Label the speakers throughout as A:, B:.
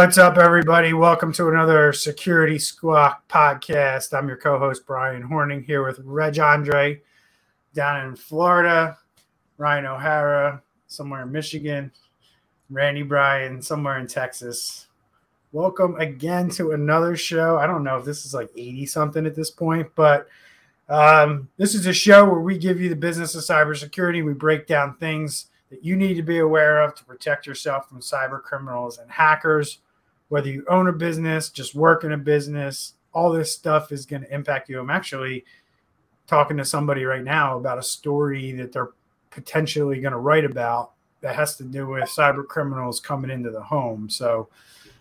A: What's up, everybody? Welcome to another Security Squawk podcast. I'm your co host, Bryan Hornung, here with Reg Andre down in Florida, Ryan O'Hara somewhere in Michigan, Randy Bryan somewhere in Texas. Welcome again to another show. I don't know if this is like 80 something at this point, but um, this is a show where we give you the business of cybersecurity. We break down things that you need to be aware of to protect yourself from cyber criminals and hackers. Whether you own a business, just work in a business, all this stuff is going to impact you. I'm actually talking to somebody right now about a story that they're potentially going to write about that has to do with cyber criminals coming into the home. So,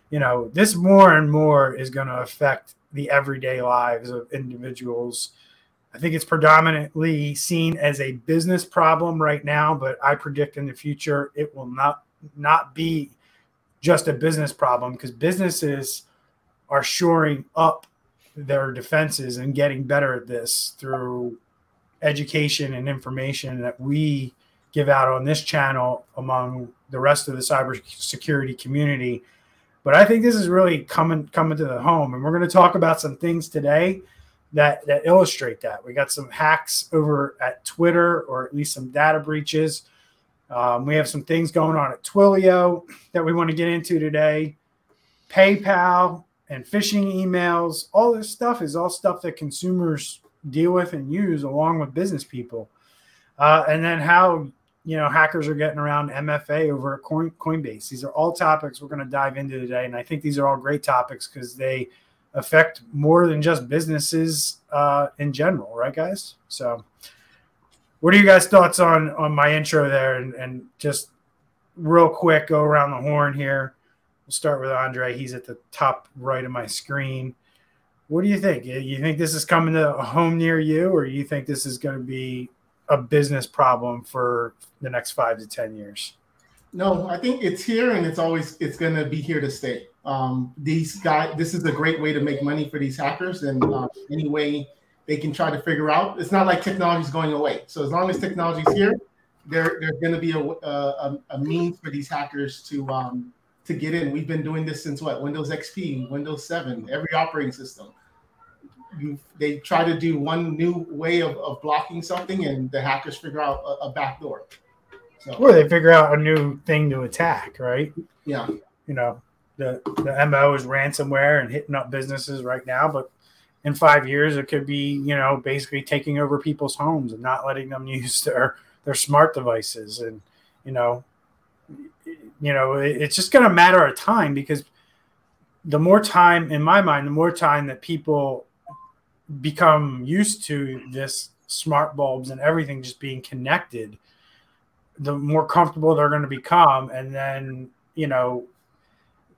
A: you know, this more and more is going to affect the everyday lives of individuals I think it's predominantly seen as a business problem right now, but I predict in the future it will not not be just a business problem because businesses are shoring up their defenses and getting better at this through education and information that we give out on this channel among the rest of the cybersecurity community. But I think this is really coming coming to the home, and we're going to talk about some things today that that illustrate that. We got some hacks over at Twitter, or at least some data breaches. Um, we have some things going on at Twilio that we want to get into today. PayPal and phishing emails, all this stuff is all stuff that consumers deal with and use along with business people. Uh, and then how you know hackers are getting around MFA over at Coin, Coinbase. These are all topics we're going to dive into today, and I think these are all great topics because they affect more than just businesses uh, in general, right, guys? So, what are you guys' thoughts on on my intro there? And, and just real quick, go around the horn here. We'll start with Andre. He's at the top right of my screen. What do you think? You think this is coming to a home near you, or you think this is going to be a business problem for the next five to ten years?
B: No, I think it's here and it's always it's going to be here to stay. Um, these guys, this is a great way to make money for these hackers, and uh, any way they can try to figure out. It's not like technology is going away. So as long as technology is here, there there's going to be a, a, a means for these hackers to um, to get in. We've been doing this since what Windows XP, Windows 7, every operating system. You, they try to do one new way of, of blocking something, and the hackers figure out a, a back door.
A: So, or they figure out a new thing to attack, right?
B: Yeah.
A: You know, the the mo is ransomware and hitting up businesses right now, but in five years it could be you know basically taking over people's homes and not letting them use their their smart devices. And you know you know it's just going to matter of time because the more time in my mind the more time that people become used to this smart bulbs and everything just being connected the more comfortable they're going to become. And then you know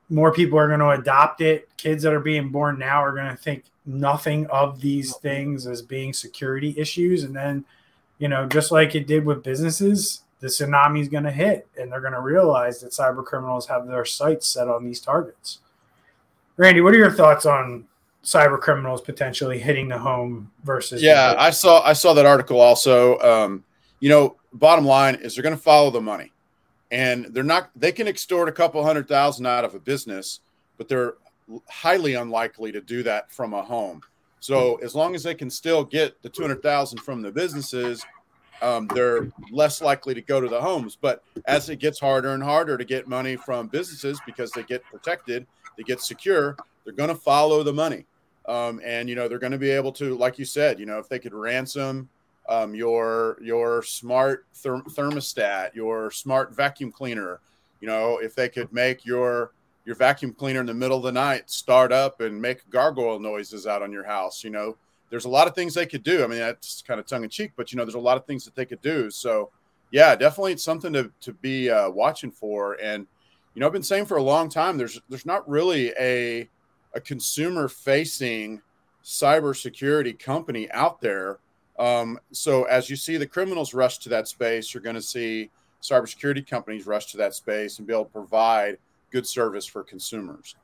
A: more people are going to adopt it. Kids that are being born now are going to think nothing of these things as being security issues. And then you know just like it did with businesses the tsunami is going to hit and they're going to realize that cyber criminals have their sights set on these targets. Randy what are your thoughts on cyber criminals potentially hitting the home versus
C: yeah i saw i saw that article also. Um, you know bottom line is they're going to follow the money and they're not they can extort a couple hundred thousand out of a business but they're highly unlikely to do that from a home so as long as they can still get the 200000 from the businesses um, they're less likely to go to the homes but as it gets harder and harder to get money from businesses because they get protected they get secure they're going to follow the money um, and you know they're going to be able to like you said you know if they could ransom um, your your smart therm- thermostat, your smart vacuum cleaner. You know, if they could make your your vacuum cleaner in the middle of the night start up and make gargoyle noises out on your house, you know, there's a lot of things they could do. I mean, that's kind of tongue in cheek, but you know, there's a lot of things that they could do. So, yeah, definitely it's something to to be uh, watching for. And you know, I've been saying for a long time, there's there's not really a a consumer facing cybersecurity company out there um, so as you see the criminals rush to that space, you're going to see cybersecurity companies rush to that space and be able to provide good service for consumers.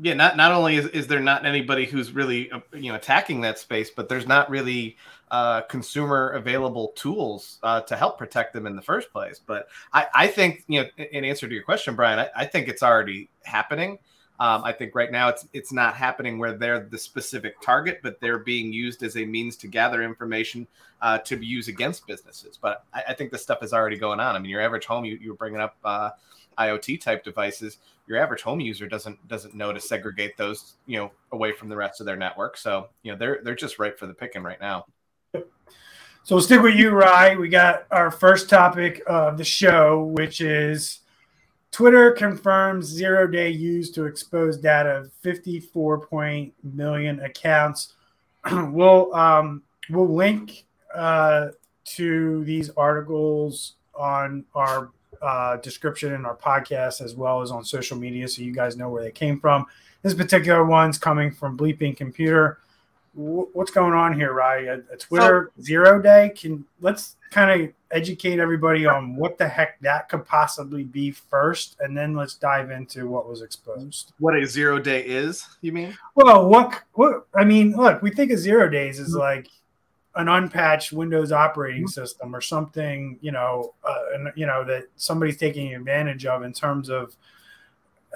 D: Yeah, not not only is, is there not anybody who's really uh, you know attacking that space, but there's not really uh, consumer available tools uh, to help protect them in the first place. But I, I think you know, in answer to your question, Brian, I, I think it's already happening. Um, I think right now it's it's not happening where they're the specific target, but they're being used as a means to gather information uh, to use against businesses. But I, I, think this stuff is already going on. I mean, your average home, you, you were bringing up uh, IoT type devices. Your average home user doesn't doesn't know to segregate those, you know, away from the rest of their network. So you know, they're they're just ripe for the picking right now.
A: So we'll stick with you, Rye. We got our first topic of the show, which is Twitter confirms zero day use to expose data of 54 point million accounts. we'll um, we'll link uh, to these articles on our uh, description in our podcast as well as on social media, so you guys know where they came from. This particular one's coming from Bleeping Computer what's going on here, Rye? A, a Twitter so, zero day? Can let's kind of educate everybody on what the heck that could possibly be first, and then let's dive into what was exposed.
D: What a zero day is? You mean?
A: Well, what what I mean, look, we think of zero days is mm-hmm. like an unpatched Windows operating mm-hmm. system or something, you know, uh, and you know that somebody's taking advantage of in terms of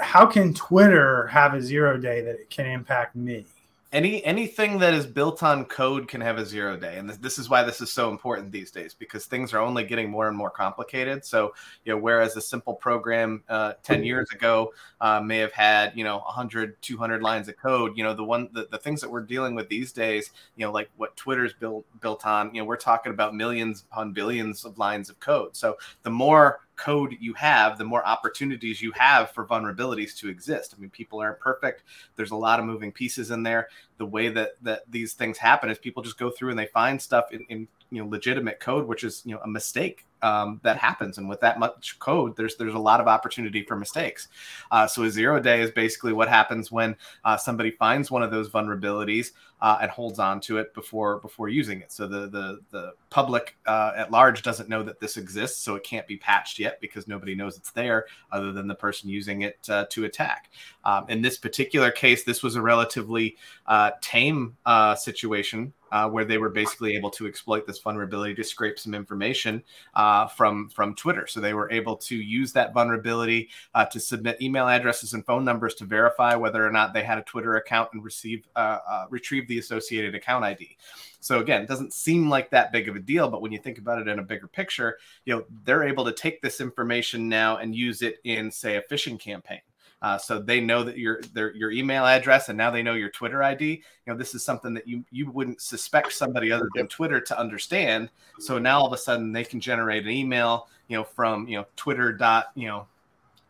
A: how can Twitter have a zero day that it can impact me?
D: Any anything that is built on code can have a zero day. And this, this, is why this is so important these days because things are only getting more and more complicated. So you know whereas a simple program uh, 10 years ago uh, may have had you know 100 200 lines of code you know the one the, the things that we're dealing with these days you know like what twitter's built built on you know we're talking about millions upon billions of lines of code. So the more code you have, the more opportunities you have for vulnerabilities to exist. I mean, people aren't perfect. There's a lot of moving pieces in there. The way that that these things happen is people just go through and they find stuff in, in you know legitimate code, which is you know a mistake um, that happens. And with that much code, there's there's a lot of opportunity for mistakes. Uh, so a zero day is basically what happens when uh, somebody finds one of those vulnerabilities uh, and holds on to it before before using it. So the the the public uh, at large doesn't know that this exists, so it can't be patched yet because nobody knows it's there other than the person using it uh, to attack. Um, in this particular case, this was a relatively uh, tame situation uh, where they were basically able to exploit this vulnerability to scrape some information uh, from from Twitter. So they were able to use that vulnerability uh, to submit email addresses and phone numbers to verify whether or not they had a Twitter account and receive uh, uh, retrieve the associated account ID. So again, it doesn't seem like that big of a deal, but when you think about it in a bigger picture, you know they're able to take this information now and use it in, say, a phishing campaign. Uh, so they know that your their your email address and now they know your Twitter ID. You know, this is something that you you wouldn't suspect somebody other than Twitter to understand. So now all of a sudden they can generate an email, you know, from you know Twitter dot you know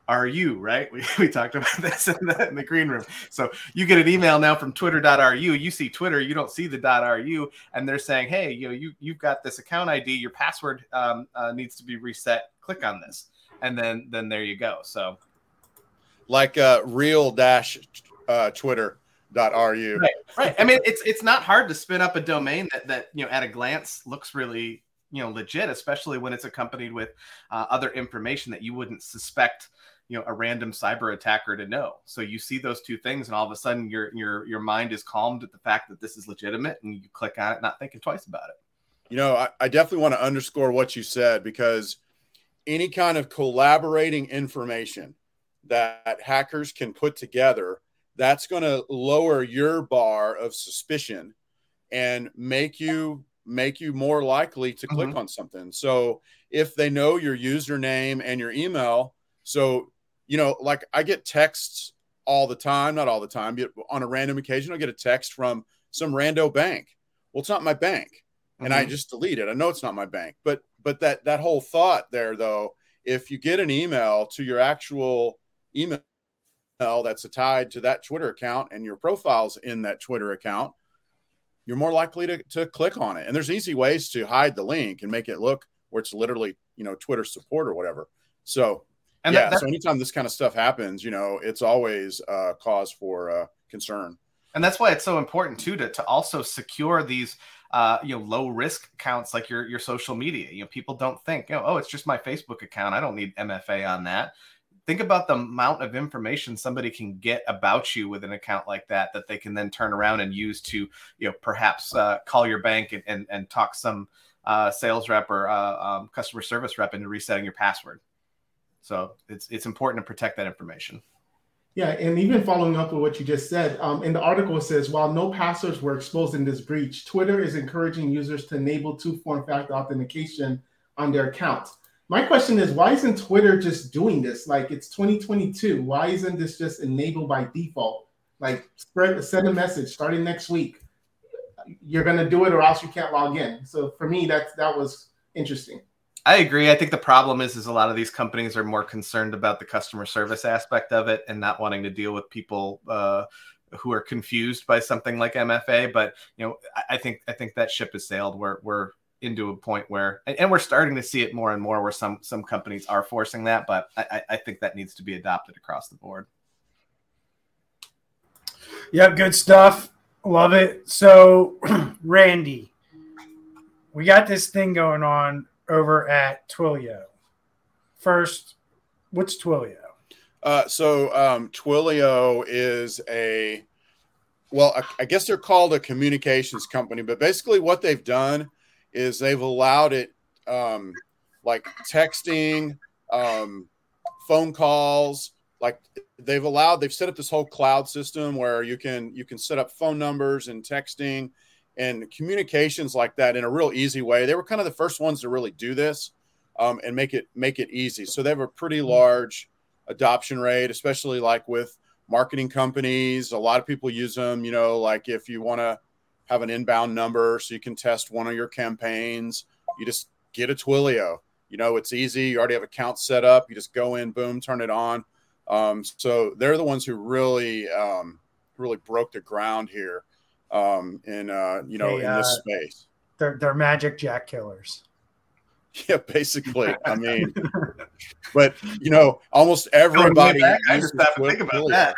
D: RU, right? We, we talked about this in the, in the, green room. So you get an email now from twitter.ru. You see Twitter, you don't see the .ru, and they're saying, hey, you know, you, you've got this account ID, your password um, uh, needs to be reset. Click on this. And then, then there you go. So
C: like uh, real dash uh, Twitter dot ru.
D: Right, right. I mean, it's it's not hard to spin up a domain that that you know at a glance looks really you know legit, especially when it's accompanied with uh, other information that you wouldn't suspect you know a random cyber attacker to know. So you see those two things, and all of a sudden your your your mind is calmed at the fact that this is legitimate, and you click on it, not thinking twice about it.
C: You know, I, I definitely want to underscore what you said because any kind of collaborating information that hackers can put together, that's going to lower your bar of suspicion and make you make you more likely to click mm-hmm. on something. So if they know your username and your email, so you know, like I get texts all the time, not all the time, but on a random occasion, I'll get a text from some rando bank. Well, it's not my bank. Mm-hmm. And I mm-hmm. just delete it. I know it's not my bank. But but that that whole thought there though, if you get an email to your actual email that's tied to that Twitter account and your profile's in that Twitter account, you're more likely to, to click on it. And there's easy ways to hide the link and make it look where it's literally, you know, Twitter support or whatever. So, and yeah, that, so anytime this kind of stuff happens, you know, it's always a cause for uh, concern.
D: And that's why it's so important too to, to also secure these uh, you know low risk accounts like your your social media. You know, people don't think, you know, oh, it's just my Facebook account. I don't need MFA on that think about the amount of information somebody can get about you with an account like that that they can then turn around and use to you know perhaps uh, call your bank and, and, and talk some uh, sales rep or uh, um, customer service rep into resetting your password so it's it's important to protect that information
B: yeah, and even following up with what you just said, um, in the article it says while no passwords were exposed in this breach, Twitter is encouraging users to enable two-form factor authentication on their accounts. My question is, why isn't Twitter just doing this? Like it's 2022. Why isn't this just enabled by default? Like spread send a message starting next week. You're gonna do it or else you can't log in. So for me, that that was interesting.
D: I agree. I think the problem is is a lot of these companies are more concerned about the customer service aspect of it and not wanting to deal with people uh, who are confused by something like MFA. But you know, I, I think I think that ship has sailed. We're we're into a point where and, and, we're starting to see it more and more where some some companies are forcing that but I, I think that needs to be adopted across the board.
A: Yep good stuff. Love it. So randy we got this thing going on over at twilio. First what's twilio?
C: Uh, so um, twilio is a well I, I guess they're called a communications company but basically what they've done is they've allowed it um, like texting, um, phone calls, like they've allowed they've set up this whole cloud system where you can you can set up phone numbers and texting and communications like that in a real easy way. They were kind of the first ones to really do this um, and make it make it easy. So they have a pretty large adoption rate, especially like with marketing companies. A lot of people use them. You know, like if you want to have an inbound number so you can test one of your campaigns. You just get a Twilio. You know, it's easy. You already have accounts set up. You just go in, boom, turn it on. Um, so they're the ones who really, um, really broke the ground here um, in, uh, you know, in this uh, space.
A: They're, they're magic jack killers.
C: Yeah, basically. I mean, but you know, almost everybody.
D: I just have to think about that.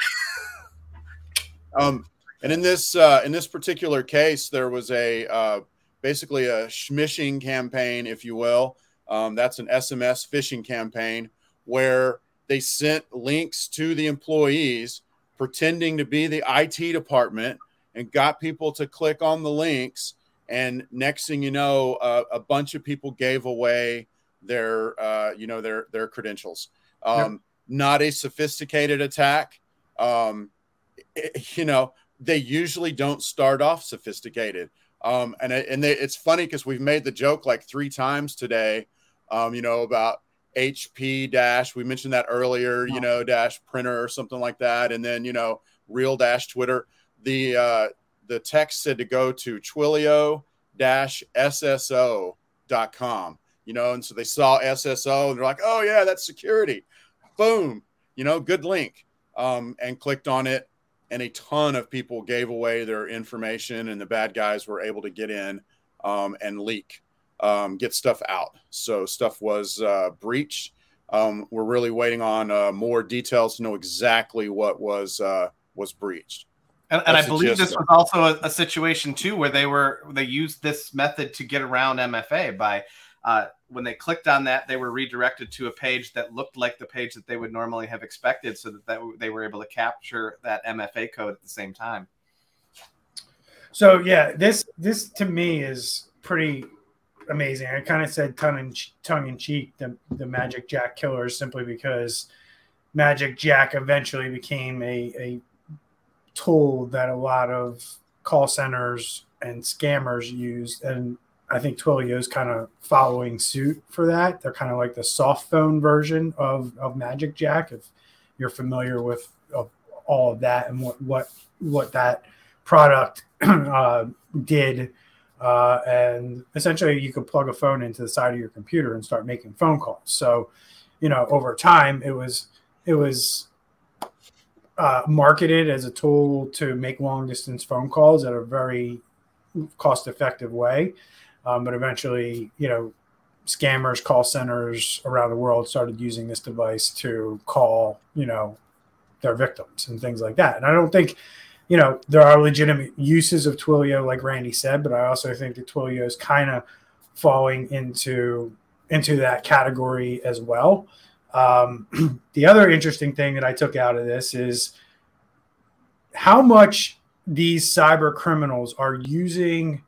C: Um, and in this uh, in this particular case, there was a uh, basically a smishing campaign, if you will. Um, that's an SMS phishing campaign where they sent links to the employees pretending to be the IT department and got people to click on the links. And next thing you know, uh, a bunch of people gave away their uh, you know their their credentials. Um, yep. Not a sophisticated attack. Um, it, you know, they usually don't start off sophisticated. Um, and and they, it's funny because we've made the joke like three times today, um, you know, about HP dash. We mentioned that earlier, you know, dash printer or something like that, and then you know, real dash Twitter. The uh, the text said to go to Twilio dash SSO dot com, you know, and so they saw SSO and they're like, oh yeah, that's security. Boom, you know, good link, um, and clicked on it and a ton of people gave away their information, and the bad guys were able to get in um, and leak, um, get stuff out. So stuff was uh, breached. Um, we're really waiting on uh, more details to know exactly what was uh, was breached.
D: And, and I believe this was also a, a, situation too where they were they used this method to get around MFA by uh, when they clicked on that, they were redirected to a page that looked like the page that they would normally have expected, so that, that they were able to capture that MFA code at the same time.
A: So yeah, this this to me is pretty amazing. I kind of said tongue in tongue in cheek the the Magic Jack killers simply because Magic Jack eventually became a a tool that a lot of call centers and scammers used and I think Twilio is kind of following suit for that. They're kind of like the soft phone version of, of Magic Jack. If you're familiar with all of that and what what what that product uh, did, uh, and essentially you could plug a phone into the side of your computer and start making phone calls. So, you know, over time it was it was uh, marketed as a tool to make long distance phone calls at a very cost effective way. Um, but eventually, you know, scammers, call centers around the world started using this device to call, you know, their victims and things like that. And I don't think, you know, there are legitimate uses of Twilio, like Randy said, but I also think that Twilio is kind of falling into into that category as well. Um, the other interesting thing that I took out of this is how much these cyber criminals are using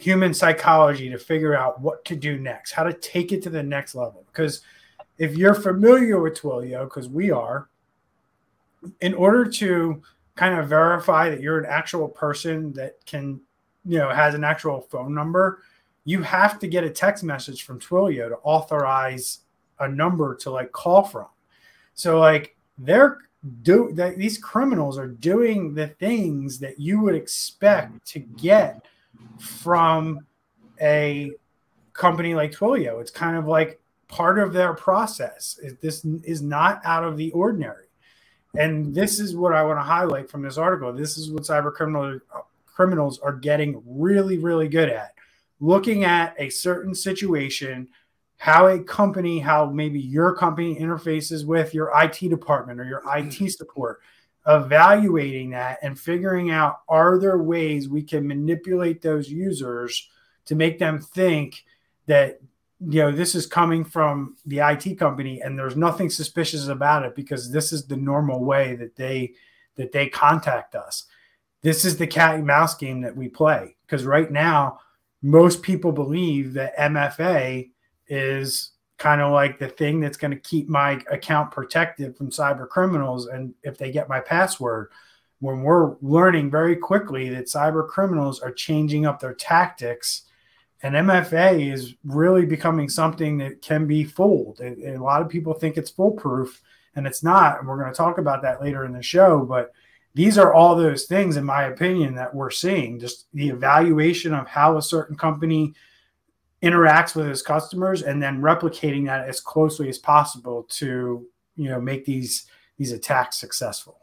A: human psychology to figure out what to do next, how to take it to the next level. Because if you're familiar with Twilio, because we are, in order to kind of verify that you're an actual person that can, you know, has an actual phone number, you have to get a text message from Twilio to authorize a number to like call from. So like they're do that these criminals are doing the things that you would expect to get from a company like Twilio. It's kind of like part of their process. This is not out of the ordinary. And this is what I want to highlight from this article. This is what cyber criminals criminals are getting really, really good at. Looking at a certain situation, how a company, how maybe your company interfaces with your IT department or your IT support, evaluating that and figuring out are there ways we can manipulate those users to make them think that you know this is coming from the IT company and there's nothing suspicious about it because this is the normal way that they that they contact us. This is the cat and mouse game that we play because right now most people believe that MFA is kind of like the thing that's going to keep my account protected from cyber criminals and if they get my password when we're learning very quickly that cyber criminals are changing up their tactics and MFA is really becoming something that can be fooled. And, a lot of people think it's foolproof, and it's not. And we're going to talk about that later in the show. But these are all those things, in my opinion, that we're seeing. Just the evaluation of how a certain company interacts with his customers, and then replicating that as closely as possible to you know make these these attacks successful.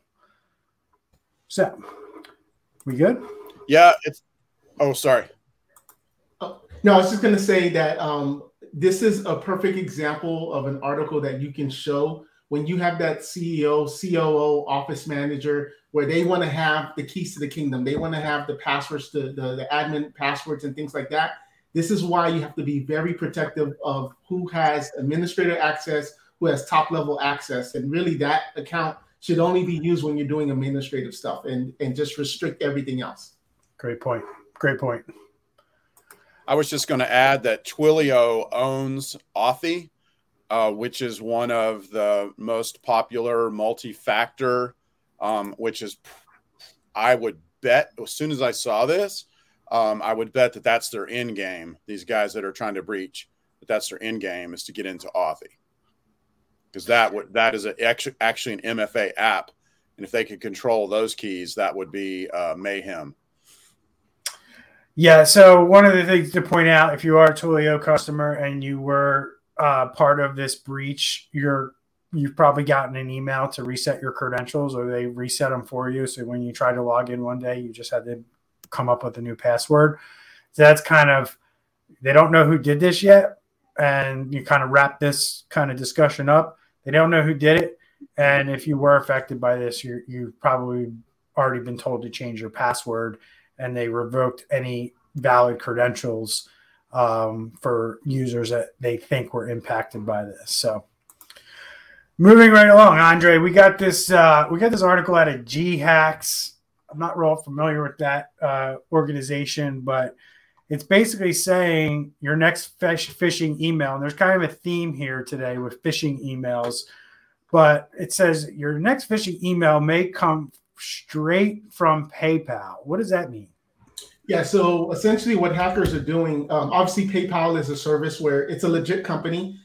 A: So, we good?
C: Yeah. It's. Oh, sorry.
B: No, I was just going to say that um, this is a perfect example of an article that you can show when you have that CEO, COO, office manager, where they want to have the keys to the kingdom. They want to have the passwords, the, the, the admin passwords, and things like that. This is why you have to be very protective of who has administrator access, who has top level access. And really, that account should only be used when you're doing administrative stuff and, and just restrict everything else.
A: Great point. Great point.
C: I was just going to add that Twilio owns Authy, uh, which is one of the most popular multi-factor, um, which is, I would bet, as soon as I saw this, um, I would bet that that's their end game. These guys that are trying to breach, that that's their end game is to get into Authy, because that would that is a, actually an MFA app, and if they could control those keys, that would be uh, mayhem.
A: Yeah. So one of the things to point out, if you are a Twilio customer and you were uh, part of this breach, you're you've probably gotten an email to reset your credentials, or they reset them for you. So when you try to log in one day, you just had to come up with a new password. So that's kind of they don't know who did this yet, and you kind of wrap this kind of discussion up. They don't know who did it, and if you were affected by this, you you've probably already been told to change your password and they revoked any valid credentials um, for users that they think were impacted by this. So, moving right along, Andre, we got this uh, we got this article out of gHacks. I'm not real familiar with that uh, organization, but it's basically saying your next fish, phishing email, and there's kind of a theme here today with phishing emails. But it says your next phishing email may come straight from PayPal. What does that mean?
B: Yeah, so essentially, what hackers are doing, um, obviously, PayPal is a service where it's a legit company.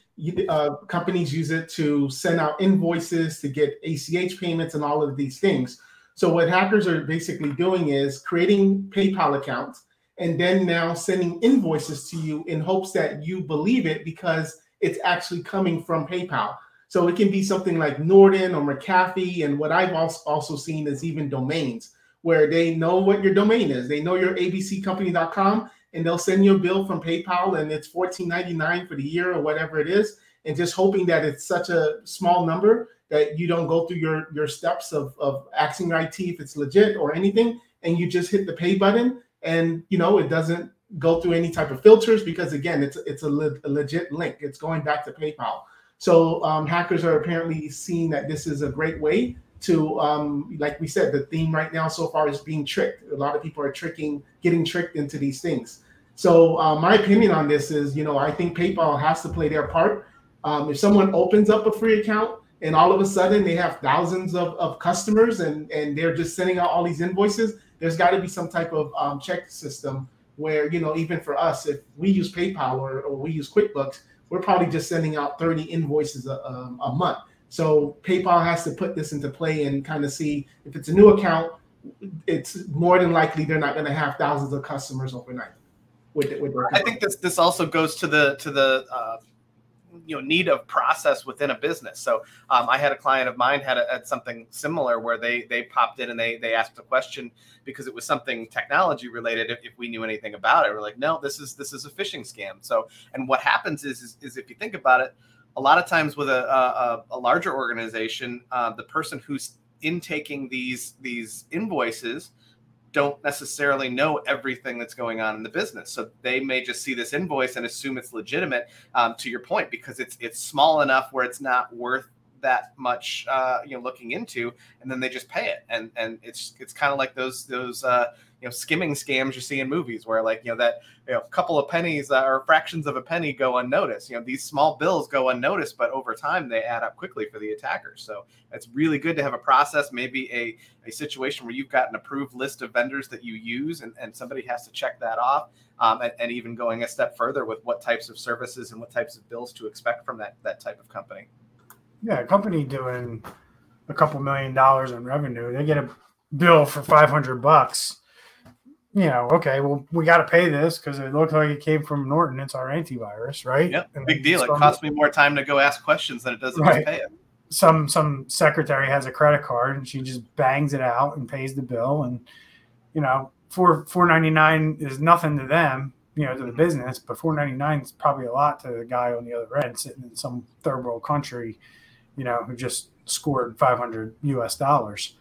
B: Uh, companies use it to send out invoices, to get ACH payments, and all of these things. So, what hackers are basically doing is creating PayPal accounts and then now sending invoices to you in hopes that you believe it because it's actually coming from PayPal. So, it can be something like Norton or McAfee. And what I've also seen is even domains where they know what your domain is. They know your abccompany.com and they'll send you a bill from PayPal and it's $14.99 for the year or whatever it is. And just hoping that it's such a small number that you don't go through your, your steps of, of asking IT if it's legit or anything. And you just hit the pay button and, you know, it doesn't go through any type of filters because again, it's, it's a, le- a legit link. It's going back to PayPal. So um, hackers are apparently seeing that this is a great way to, um, like we said, the theme right now so far is being tricked. A lot of people are tricking, getting tricked into these things. So uh, my opinion on this is, you know, I think PayPal has to play their part. Um, if someone opens up a free account and all of a sudden they have thousands of, of customers and, and they're just sending out all these invoices, there's got to be some type of um, check system where, you know, even for us, if we use PayPal or, or we use QuickBooks, we're probably just sending out 30 invoices a, um, a month. So PayPal has to put this into play and kind of see if it's a new account, it's more than likely they're not going to have thousands of customers overnight.
D: With, with I think this this also goes to the to the uh, you know need of process within a business. So um, I had a client of mine had, a, had something similar where they they popped in and they they asked a question because it was something technology related. If, if we knew anything about it, we're like, no, this is this is a phishing scam. So and what happens is is, is if you think about it, a lot of times with a a, a larger organization, uh, the person who's intaking these these invoices don't necessarily know everything that's going on in the business. So they may just see this invoice and assume it's legitimate. Um, to your point, because it's it's small enough where it's not worth that much, uh, you know, looking into, and then they just pay it, and and it's it's kind of like those those uh, you know skimming scams you see in movies where like you know that you know a couple of pennies uh, or fractions of a penny go unnoticed. You know these small bills go unnoticed but over time they add up quickly for the attackers. So it's really good to have a process maybe a, a situation where you've got an approved list of vendors that you use and, and somebody has to check that off um, and, and even going a step further with what types of services and what types of bills to expect from that that type of company.
A: Yeah a company doing a couple million dollars in revenue they get a bill for 500 bucks you know, okay, well, we got to pay this because it looked like it came from Norton. It's our antivirus, right?
D: Yep. And Big deal. It costs me more time to go ask questions than it does to pay it.
A: Some some secretary has a credit card and she just bangs it out and pays the bill, and you know, four four ninety nine is nothing to them, you know, to the mm-hmm. business, but four ninety nine is probably a lot to the guy on the other end sitting in some third world country, you know, who just scored five hundred U.S. dollars.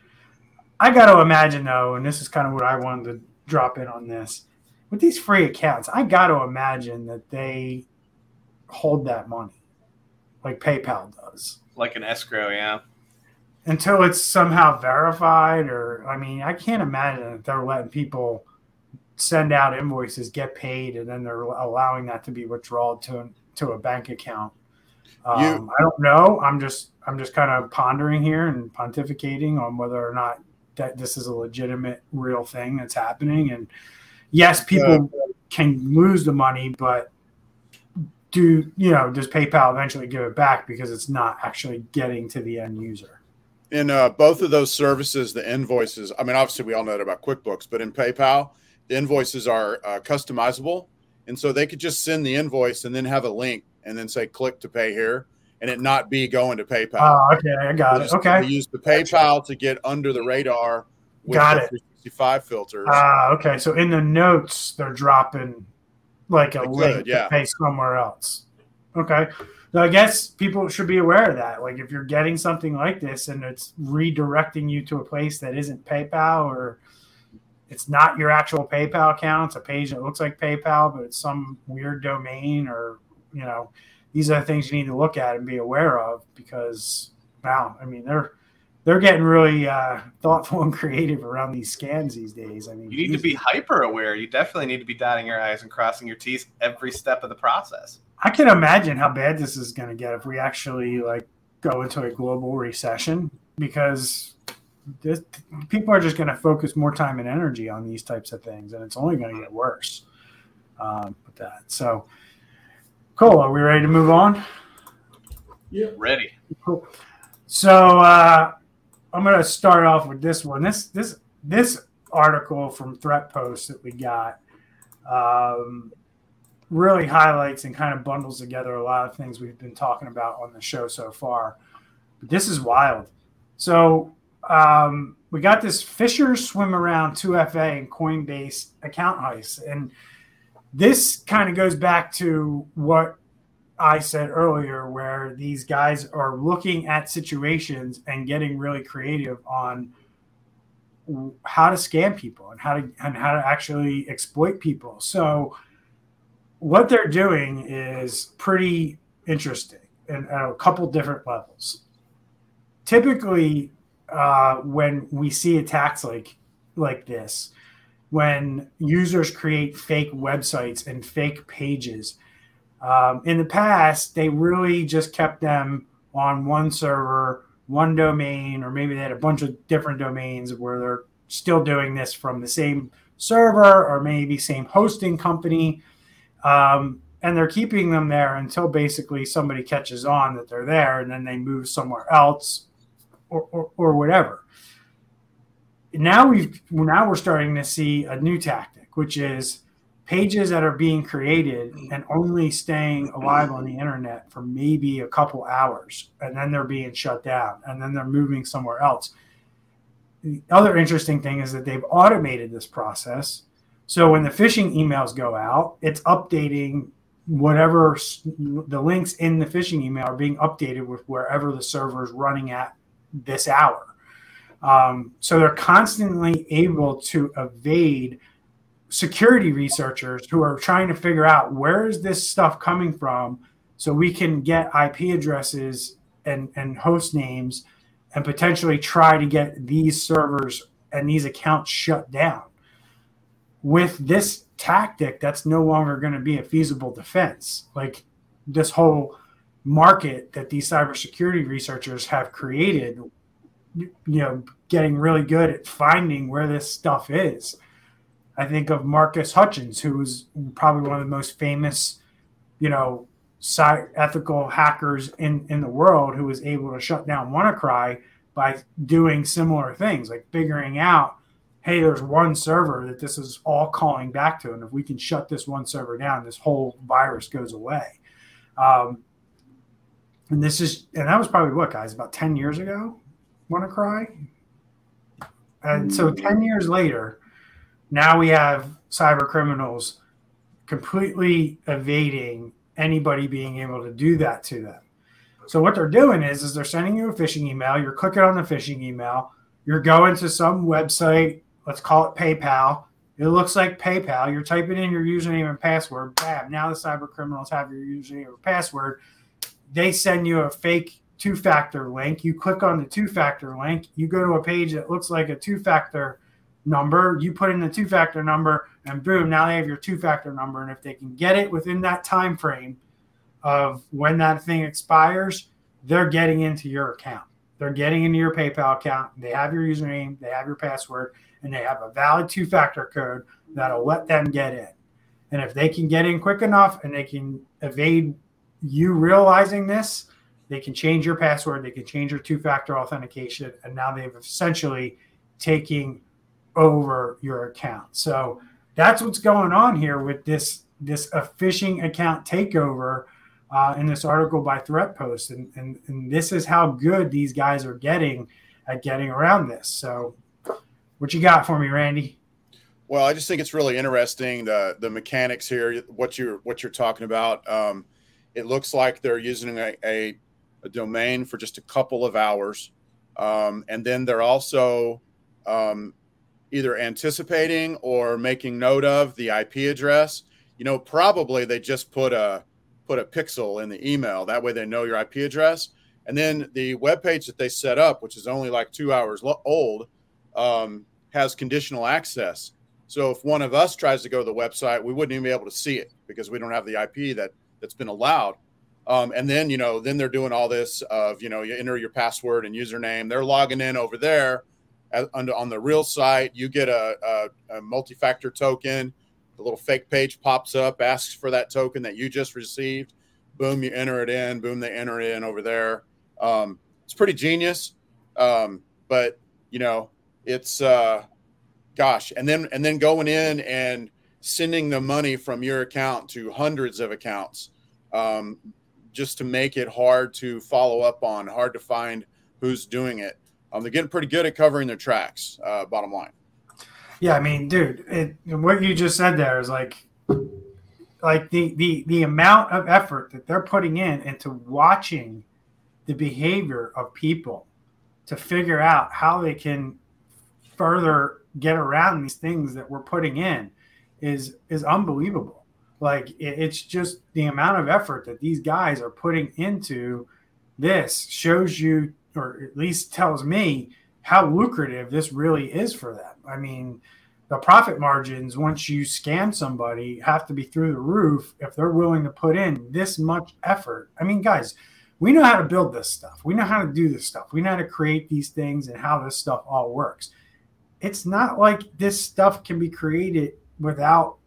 A: I got to imagine though, and this is kind of what I wanted to drop in on this. With these free accounts, I got to imagine that they hold that money like PayPal does.
D: Like an escrow, yeah.
A: Until it's somehow verified, or I mean, I can't imagine that they're letting people send out invoices, get paid, and then they're allowing that to be withdrawn to to a bank account. Um, you, I don't know. I'm just I'm just kind of pondering here and pontificating on whether or not that this is a legitimate, real thing that's happening. And yes, people yeah. can lose the money, but do you know? Does PayPal eventually give it back because it's not actually getting to the end user?
C: In uh, both of those services, the invoices. I mean, obviously, we all know that about QuickBooks, but in PayPal, the invoices are uh, customizable, and so they could just send the invoice and then have a link and then say click to pay here and it not be going to PayPal.
A: Oh, okay, I got it. Okay, We
C: use the PayPal to get under the radar.
A: With got it.
C: 365 filters.
A: Ah, uh, okay. So in the notes, they're dropping like a link yeah. to pay somewhere else. Okay. So I guess people should be aware of that. Like if you're getting something like this and it's redirecting you to a place that isn't PayPal or it's not your actual PayPal account, it's a page that looks like PayPal, but it's some weird domain or you know, these are the things you need to look at and be aware of because wow, I mean they're they're getting really uh, thoughtful and creative around these scans these days. I mean,
D: you need to be hyper aware. You definitely need to be dotting your i's and crossing your t's every step of the process.
A: I can imagine how bad this is going to get if we actually like go into a global recession because this, people are just going to focus more time and energy on these types of things, and it's only going to get worse um, with that. So Cool. Are we ready to move on?
D: Yeah. Ready.
A: Cool. So uh, I'm going to start off with this one. This this this article from Threatpost that we got um, really highlights and kind of bundles together a lot of things we've been talking about on the show so far. But this is wild. So um, we got this Phisher swim around 2FA and Coinbase account heist, and this kind of goes back to what I said earlier, where these guys are looking at situations and getting really creative on how to scam people and how to and how to actually exploit people. So what they're doing is pretty interesting. and at a couple different levels. Typically, uh, when we see attacks like like this, when users create fake websites and fake pages, um, in the past they really just kept them on one server, one domain, or maybe they had a bunch of different domains where they're still doing this from the same server or maybe same hosting company. Um, and they're keeping them there until basically somebody catches on that they're there and then they move somewhere else or, or, or whatever. Now we've now we're starting to see a new tactic, which is pages that are being created and only staying alive on the internet for maybe a couple hours and then they're being shut down and then they're moving somewhere else the other interesting thing is that they've automated this process. So when the phishing emails go out, it's updating whatever the links in the phishing email are being updated with wherever the server is running at this hour. Um, so they're constantly able to evade security researchers who are trying to figure out where is this stuff coming from so we can get IP addresses and, and host names and potentially try to get these servers and these accounts shut down. With this tactic, that's no longer going to be a feasible defense. Like this whole market that these cybersecurity researchers have created, you know, getting really good at finding where this stuff is. I think of Marcus Hutchins, who was probably one of the most famous, you know, ethical hackers in, in the world who was able to shut down WannaCry by doing similar things, like figuring out, hey, there's one server that this is all calling back to, and if we can shut this one server down, this whole virus goes away. Um, and this is, and that was probably what, guys, about 10 years ago, WannaCry? And so 10 years later, now we have cyber criminals completely evading anybody being able to do that to them. So what they're doing is, is they're sending you a phishing email. You're clicking on the phishing email. You're going to some website. Let's call it PayPal. It looks like PayPal. You're typing in your username and password. Bam! Now the cyber criminals have your username or password. They send you a fake two-factor link. You click on the two-factor link. You go to a page that looks like a two-factor number. You put in the two-factor number, and boom! Now they have your two-factor number. And if they can get it within that time frame of when that thing expires, they're getting into your account. They're getting into your PayPal account. They have your username, they have your password, and they have a valid two factor code that'll let them get in. And if they can get in quick enough and they can evade you realizing this, they can change your password, they can change your two factor authentication, and now they've essentially taking over your account. So that's what's going on here with this this a phishing account takeover uh, in this article by Threatpost, and, and and this is how good these guys are getting at getting around this. So, what you got for me, Randy?
C: Well, I just think it's really interesting the the mechanics here. What you're what you're talking about. Um, it looks like they're using a, a, a, domain for just a couple of hours, um, and then they're also um, either anticipating or making note of the IP address. You know, probably they just put a put a pixel in the email. That way they know your IP address. And then the web page that they set up, which is only like two hours lo- old, um, has conditional access. So if one of us tries to go to the website, we wouldn't even be able to see it because we don't have the IP that that's been allowed. Um, and then you know, then they're doing all this of you know, you enter your password and username. They're logging in over there on, on the real site. You get a, a, a multi-factor token the little fake page pops up, asks for that token that you just received. Boom, you enter it in. Boom, they enter it in over there. Um, it's pretty genius. Um, but you know, it's uh, gosh, and then and then going in and sending the money from your account to hundreds of accounts, um, just to make it hard to follow up on, hard to find who's doing it. Um, they're getting pretty good at covering their tracks. Uh, bottom line.
A: Yeah, I mean, dude, it, what you just said there is like, like the the the amount of effort that they're putting in into watching the behavior of people to figure out how they can further get around these things that we're putting in is is unbelievable. Like it, it's just the amount of effort that these guys are putting into this shows you, or at least tells me, how lucrative this really is for them. I mean, the profit margins once you scam somebody have to be through the roof if they're willing to put in this much effort. I mean, guys, we know how to build this stuff. We know how to do this stuff. We know how to create these things and how this stuff all works. It's not like this stuff can be created without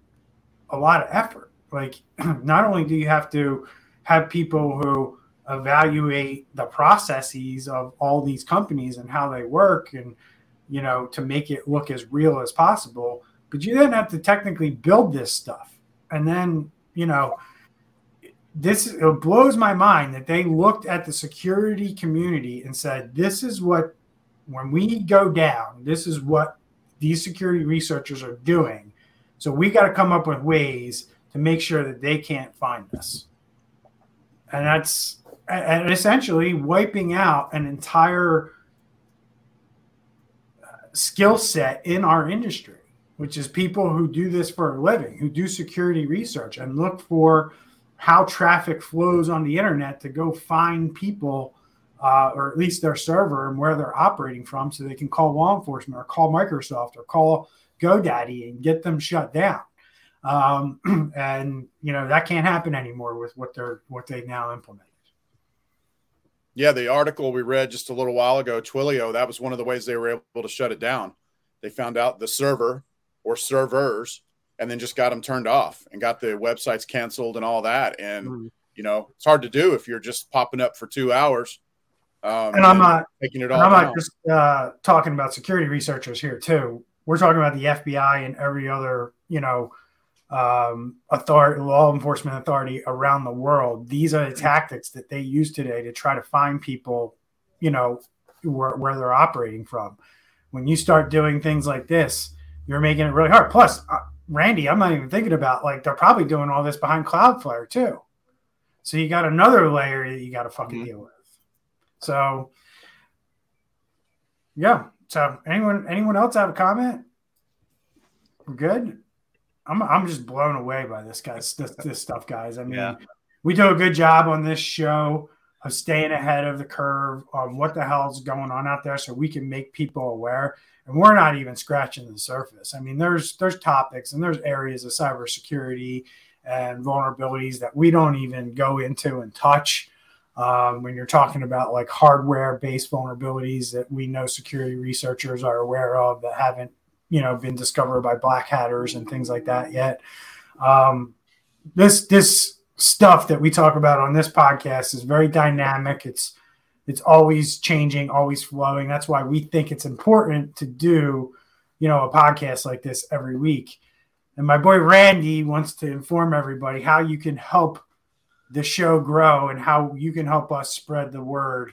A: a lot of effort. Like, not only do you have to have people who evaluate the processes of all these companies and how they work and you know, to make it look as real as possible. But you then have to technically build this stuff. And then, you know, this it blows my mind that they looked at the security community and said, this is what, when we go down, this is what these security researchers are doing. So we got to come up with ways to make sure that they can't find us. And that's and essentially wiping out an entire skill set in our industry, which is people who do this for a living, who do security research and look for how traffic flows on the internet to go find people, uh, or at least their server and where they're operating from, so they can call law enforcement or call Microsoft or call GoDaddy and get them shut down. Um, and you know that can't happen anymore with what they're what they now implement.
C: Yeah, the article we read just a little while ago, Twilio, that was one of the ways they were able to shut it down. They found out the server or servers and then just got them turned off and got the websites canceled and all that. And, mm. you know, it's hard to do if you're just popping up for two hours.
A: Um, and I'm not taking it all. I'm not just uh, talking about security researchers here, too. We're talking about the FBI and every other, you know, um, authority, law enforcement authority around the world. These are the tactics that they use today to try to find people, you know, where, where they're operating from. When you start doing things like this, you're making it really hard. Plus, uh, Randy, I'm not even thinking about like they're probably doing all this behind Cloudflare too. So you got another layer that you got to fucking mm-hmm. deal with. So, yeah. So anyone anyone else have a comment? We're good. I'm I'm just blown away by this guys this, this stuff, guys. I mean, yeah. we do a good job on this show of staying ahead of the curve on what the hell's going on out there, so we can make people aware. And we're not even scratching the surface. I mean, there's there's topics and there's areas of cybersecurity and vulnerabilities that we don't even go into and touch. Um, when you're talking about like hardware based vulnerabilities that we know security researchers are aware of that haven't you know been discovered by black hatters and things like that yet. Um, this this stuff that we talk about on this podcast is very dynamic. It's it's always changing, always flowing. That's why we think it's important to do, you know, a podcast like this every week. And my boy Randy wants to inform everybody how you can help the show grow and how you can help us spread the word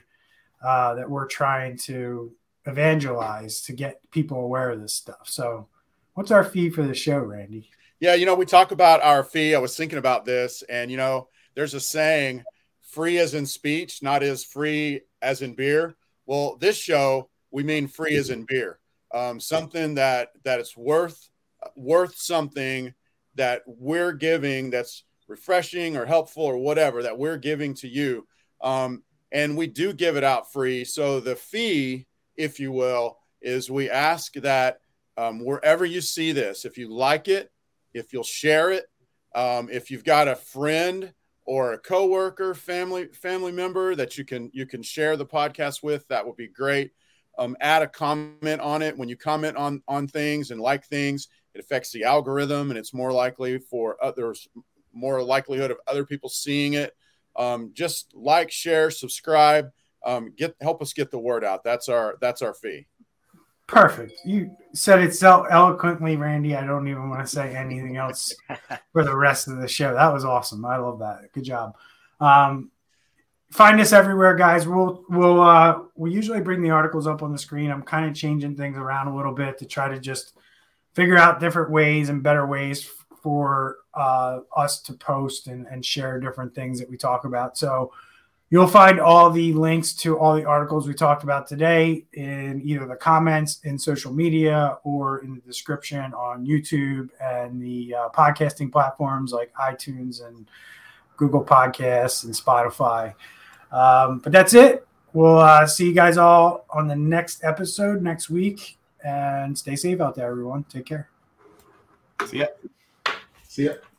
A: uh, that we're trying to evangelize to get people aware of this stuff. So, what's our fee for the show, Randy?
C: Yeah, you know, we talk about our fee. I was thinking about this, and you know, there's a saying free as in speech, not as free as in beer. Well, this show, we mean free as in beer. Um, something that that it's worth worth something that we're giving that's refreshing or helpful or whatever that we're giving to you. Um, and we do give it out free. So the fee if you will, is we ask that um, wherever you see this, if you like it, if you'll share it, um, if you've got a friend or a coworker, family family member that you can you can share the podcast with, that would be great. Um, add a comment on it. When you comment on on things and like things, it affects the algorithm, and it's more likely for others, more likelihood of other people seeing it. Um, just like, share, subscribe um, get help us get the word out. That's our that's our fee.
A: Perfect. You said it so eloquently, Randy. I don't even want to say anything else for the rest of the show. That was awesome. I love that. Good job. Um, find us everywhere, guys. We'll we'll uh, we usually bring the articles up on the screen. I'm kind of changing things around a little bit to try to just figure out different ways and better ways for uh, us to post and, and share different things that we talk about. So You'll find all the links to all the articles we talked about today in either the comments in social media or in the description on YouTube and the uh, podcasting platforms like iTunes and Google Podcasts and Spotify. Um, but that's it. We'll uh, see you guys all on the next episode next week. And stay safe out there, everyone. Take care.
D: See ya.
B: See ya.